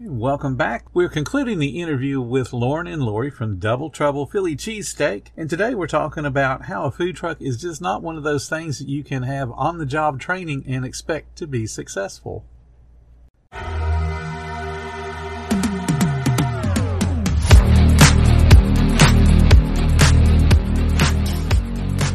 Welcome back. We're concluding the interview with Lauren and Lori from Double Trouble Philly Cheesesteak. And today we're talking about how a food truck is just not one of those things that you can have on the job training and expect to be successful.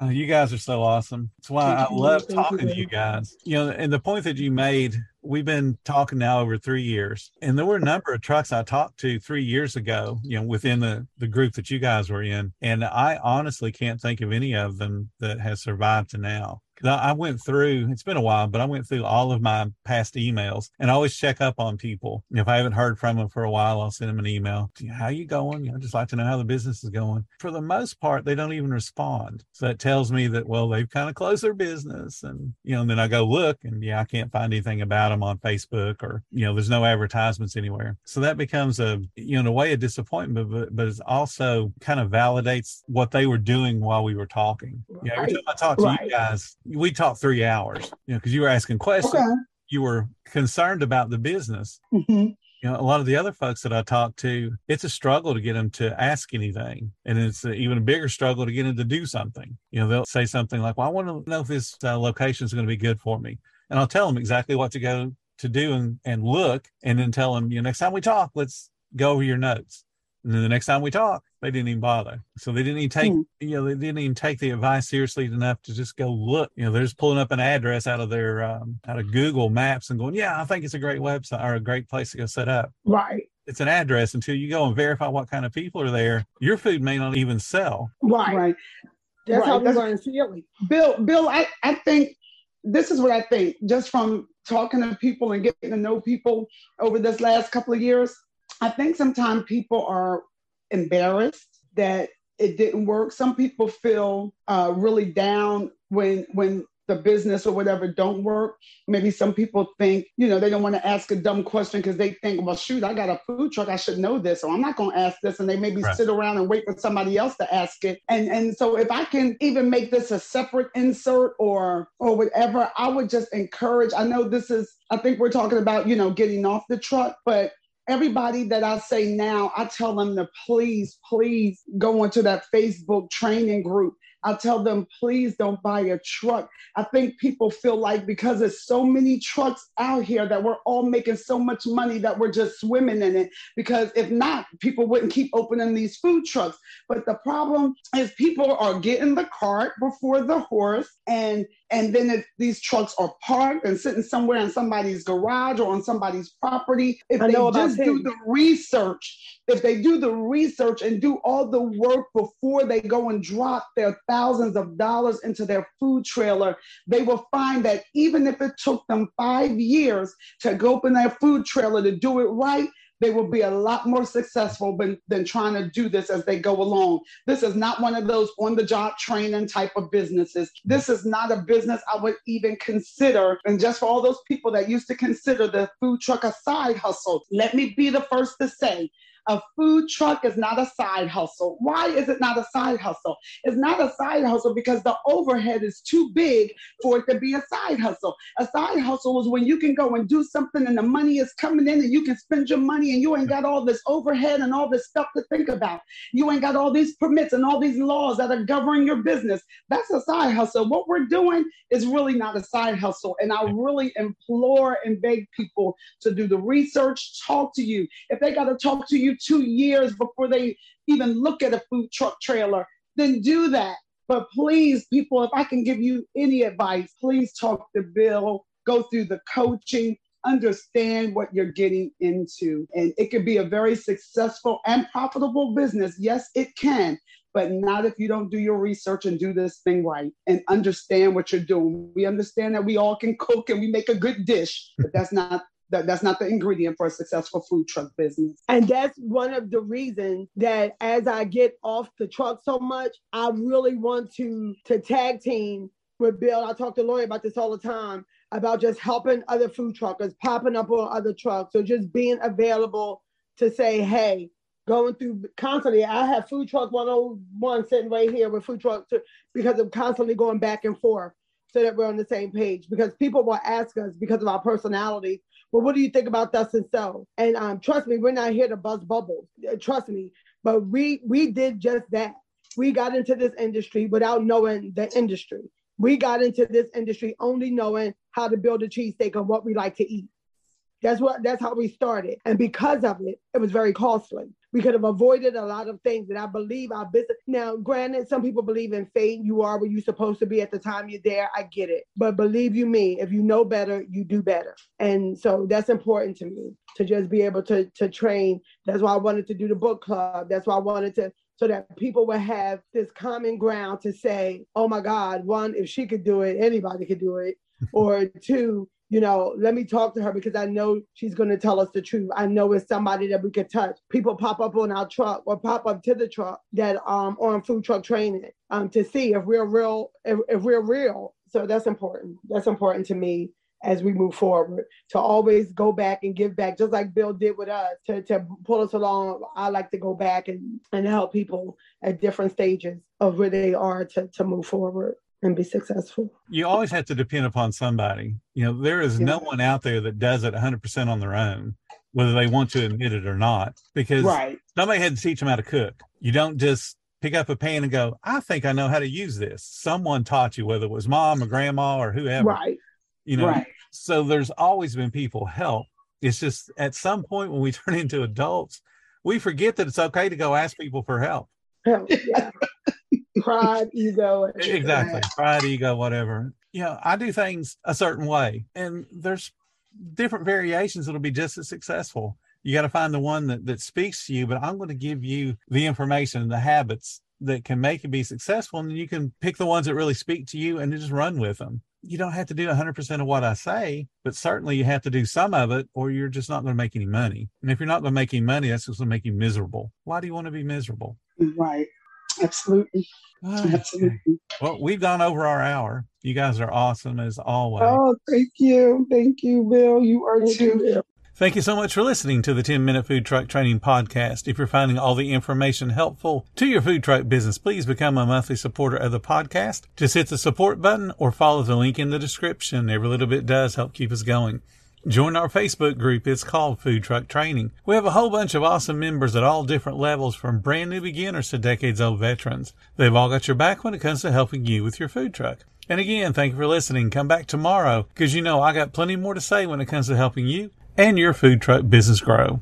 Uh, you guys are so awesome. That's why I love talking to you guys. You know, and the point that you made, we've been talking now over three years, and there were a number of trucks I talked to three years ago, you know, within the, the group that you guys were in. And I honestly can't think of any of them that has survived to now. I went through, it's been a while, but I went through all of my past emails and I always check up on people. If I haven't heard from them for a while, I'll send them an email. How you going? You know, just like to know how the business is going. For the most part, they don't even respond. So that tells me that, well, they've kind of closed their business. And, you know, and then I go look and yeah, I can't find anything about them on Facebook or, you know, there's no advertisements anywhere. So that becomes a, you know, in a way, a disappointment, but, but it also kind of validates what they were doing while we were talking. Yeah. Every time I talk to right. you guys, we talked three hours, you know, because you were asking questions. Okay. You were concerned about the business. Mm-hmm. You know, a lot of the other folks that I talk to, it's a struggle to get them to ask anything. And it's a, even a bigger struggle to get them to do something. You know, they'll say something like, well, I want to know if this uh, location is going to be good for me. And I'll tell them exactly what to go to do and, and look, and then tell them, you know, next time we talk, let's go over your notes. And then the next time we talk, they didn't even bother. So they didn't even take, hmm. you know, they didn't even take the advice seriously enough to just go look. You know, they're just pulling up an address out of their um, out of Google Maps and going, yeah, I think it's a great website or a great place to go set up. Right. It's an address until you go and verify what kind of people are there. Your food may not even sell. Right. Right. That's right. how we learn feeling. Bill, Bill, I, I think this is what I think just from talking to people and getting to know people over this last couple of years. I think sometimes people are embarrassed that it didn't work. Some people feel uh, really down when when the business or whatever don't work. Maybe some people think, you know, they don't want to ask a dumb question because they think, well, shoot, I got a food truck, I should know this, or I'm not going to ask this, and they maybe right. sit around and wait for somebody else to ask it. And and so if I can even make this a separate insert or or whatever, I would just encourage. I know this is, I think we're talking about, you know, getting off the truck, but everybody that I say now, I tell them to please, please go into that Facebook training group I tell them, please don't buy a truck. I think people feel like because there's so many trucks out here that we're all making so much money that we're just swimming in it. Because if not, people wouldn't keep opening these food trucks. But the problem is people are getting the cart before the horse. And and then if these trucks are parked and sitting somewhere in somebody's garage or on somebody's property, if they just do the research if they do the research and do all the work before they go and drop their thousands of dollars into their food trailer, they will find that even if it took them five years to go open their food trailer to do it right, they will be a lot more successful than, than trying to do this as they go along. This is not one of those on the job training type of businesses. This is not a business I would even consider. And just for all those people that used to consider the food truck a side hustle, let me be the first to say a food truck is not a side hustle. Why is it not a side hustle? It's not a side hustle because the overhead is too big for it to be a side hustle. A side hustle is when you can go and do something and the money is coming in and you can spend your money and you ain't got all this overhead and all this stuff to think about. You ain't got all these permits and all these laws that are governing your business. That's a side hustle. What we're doing is really not a side hustle. And I really implore and beg people to do the research, talk to you. If they got to talk to you two years before they even look at a food truck trailer, then do that. But please, people, if I can give you any advice, please talk to Bill, go through the coaching, understand what you're getting into. And it could be a very successful and profitable business. Yes, it can but not if you don't do your research and do this thing right and understand what you're doing. We understand that we all can cook and we make a good dish, but that's not that, that's not the ingredient for a successful food truck business. And that's one of the reasons that as I get off the truck so much, I really want to to tag team with Bill. I talk to Lori about this all the time about just helping other food truckers, popping up on other trucks. or just being available to say, hey, going through constantly. I have food truck 101 sitting right here with food truck two, because of constantly going back and forth so that we're on the same page. Because people will ask us because of our personality, well, what do you think about thus and so? And um, trust me, we're not here to buzz bubbles. Uh, trust me, but we we did just that. We got into this industry without knowing the industry. We got into this industry only knowing how to build a cheesesteak and what we like to eat. That's what that's how we started. And because of it, it was very costly. We could have avoided a lot of things. And I believe our business now, granted, some people believe in fate. You are where you're supposed to be at the time you're there. I get it. But believe you me, if you know better, you do better. And so that's important to me to just be able to to train. That's why I wanted to do the book club. That's why I wanted to so that people would have this common ground to say, oh my God, one, if she could do it, anybody could do it. or two, you know, let me talk to her because I know she's going to tell us the truth. I know it's somebody that we could touch. People pop up on our truck or pop up to the truck that um on food truck training um to see if we're real if, if we're real. So that's important. That's important to me as we move forward to always go back and give back just like bill did with us to, to pull us along i like to go back and, and help people at different stages of where they are to, to move forward and be successful. You always have to depend upon somebody. You know, there is yeah. no one out there that does it 100% on their own, whether they want to admit it or not, because right. somebody had to teach them how to cook. You don't just pick up a pan and go, I think I know how to use this. Someone taught you, whether it was mom or grandma or whoever. Right. You know, right. so there's always been people help. It's just at some point when we turn into adults, we forget that it's okay to go ask people for help. Help, yeah pride, ego. Exactly. Pride, ego, whatever. You know, I do things a certain way, and there's different variations that'll be just as successful. You got to find the one that, that speaks to you, but I'm going to give you the information and the habits that can make you be successful. And you can pick the ones that really speak to you and just run with them. You don't have to do 100% of what I say, but certainly you have to do some of it or you're just not going to make any money. And if you're not going to make any money, that's just going to make you miserable. Why do you want to be miserable? Right. Absolutely. Absolutely. Well, we've gone over our hour. You guys are awesome as always. Oh, thank you. Thank you, Bill. You are too. Thank you so much for listening to the 10 Minute Food Truck Training Podcast. If you're finding all the information helpful to your food truck business, please become a monthly supporter of the podcast. Just hit the support button or follow the link in the description. Every little bit does help keep us going. Join our Facebook group. It's called Food Truck Training. We have a whole bunch of awesome members at all different levels from brand new beginners to decades old veterans. They've all got your back when it comes to helping you with your food truck. And again, thank you for listening. Come back tomorrow because you know I got plenty more to say when it comes to helping you and your food truck business grow.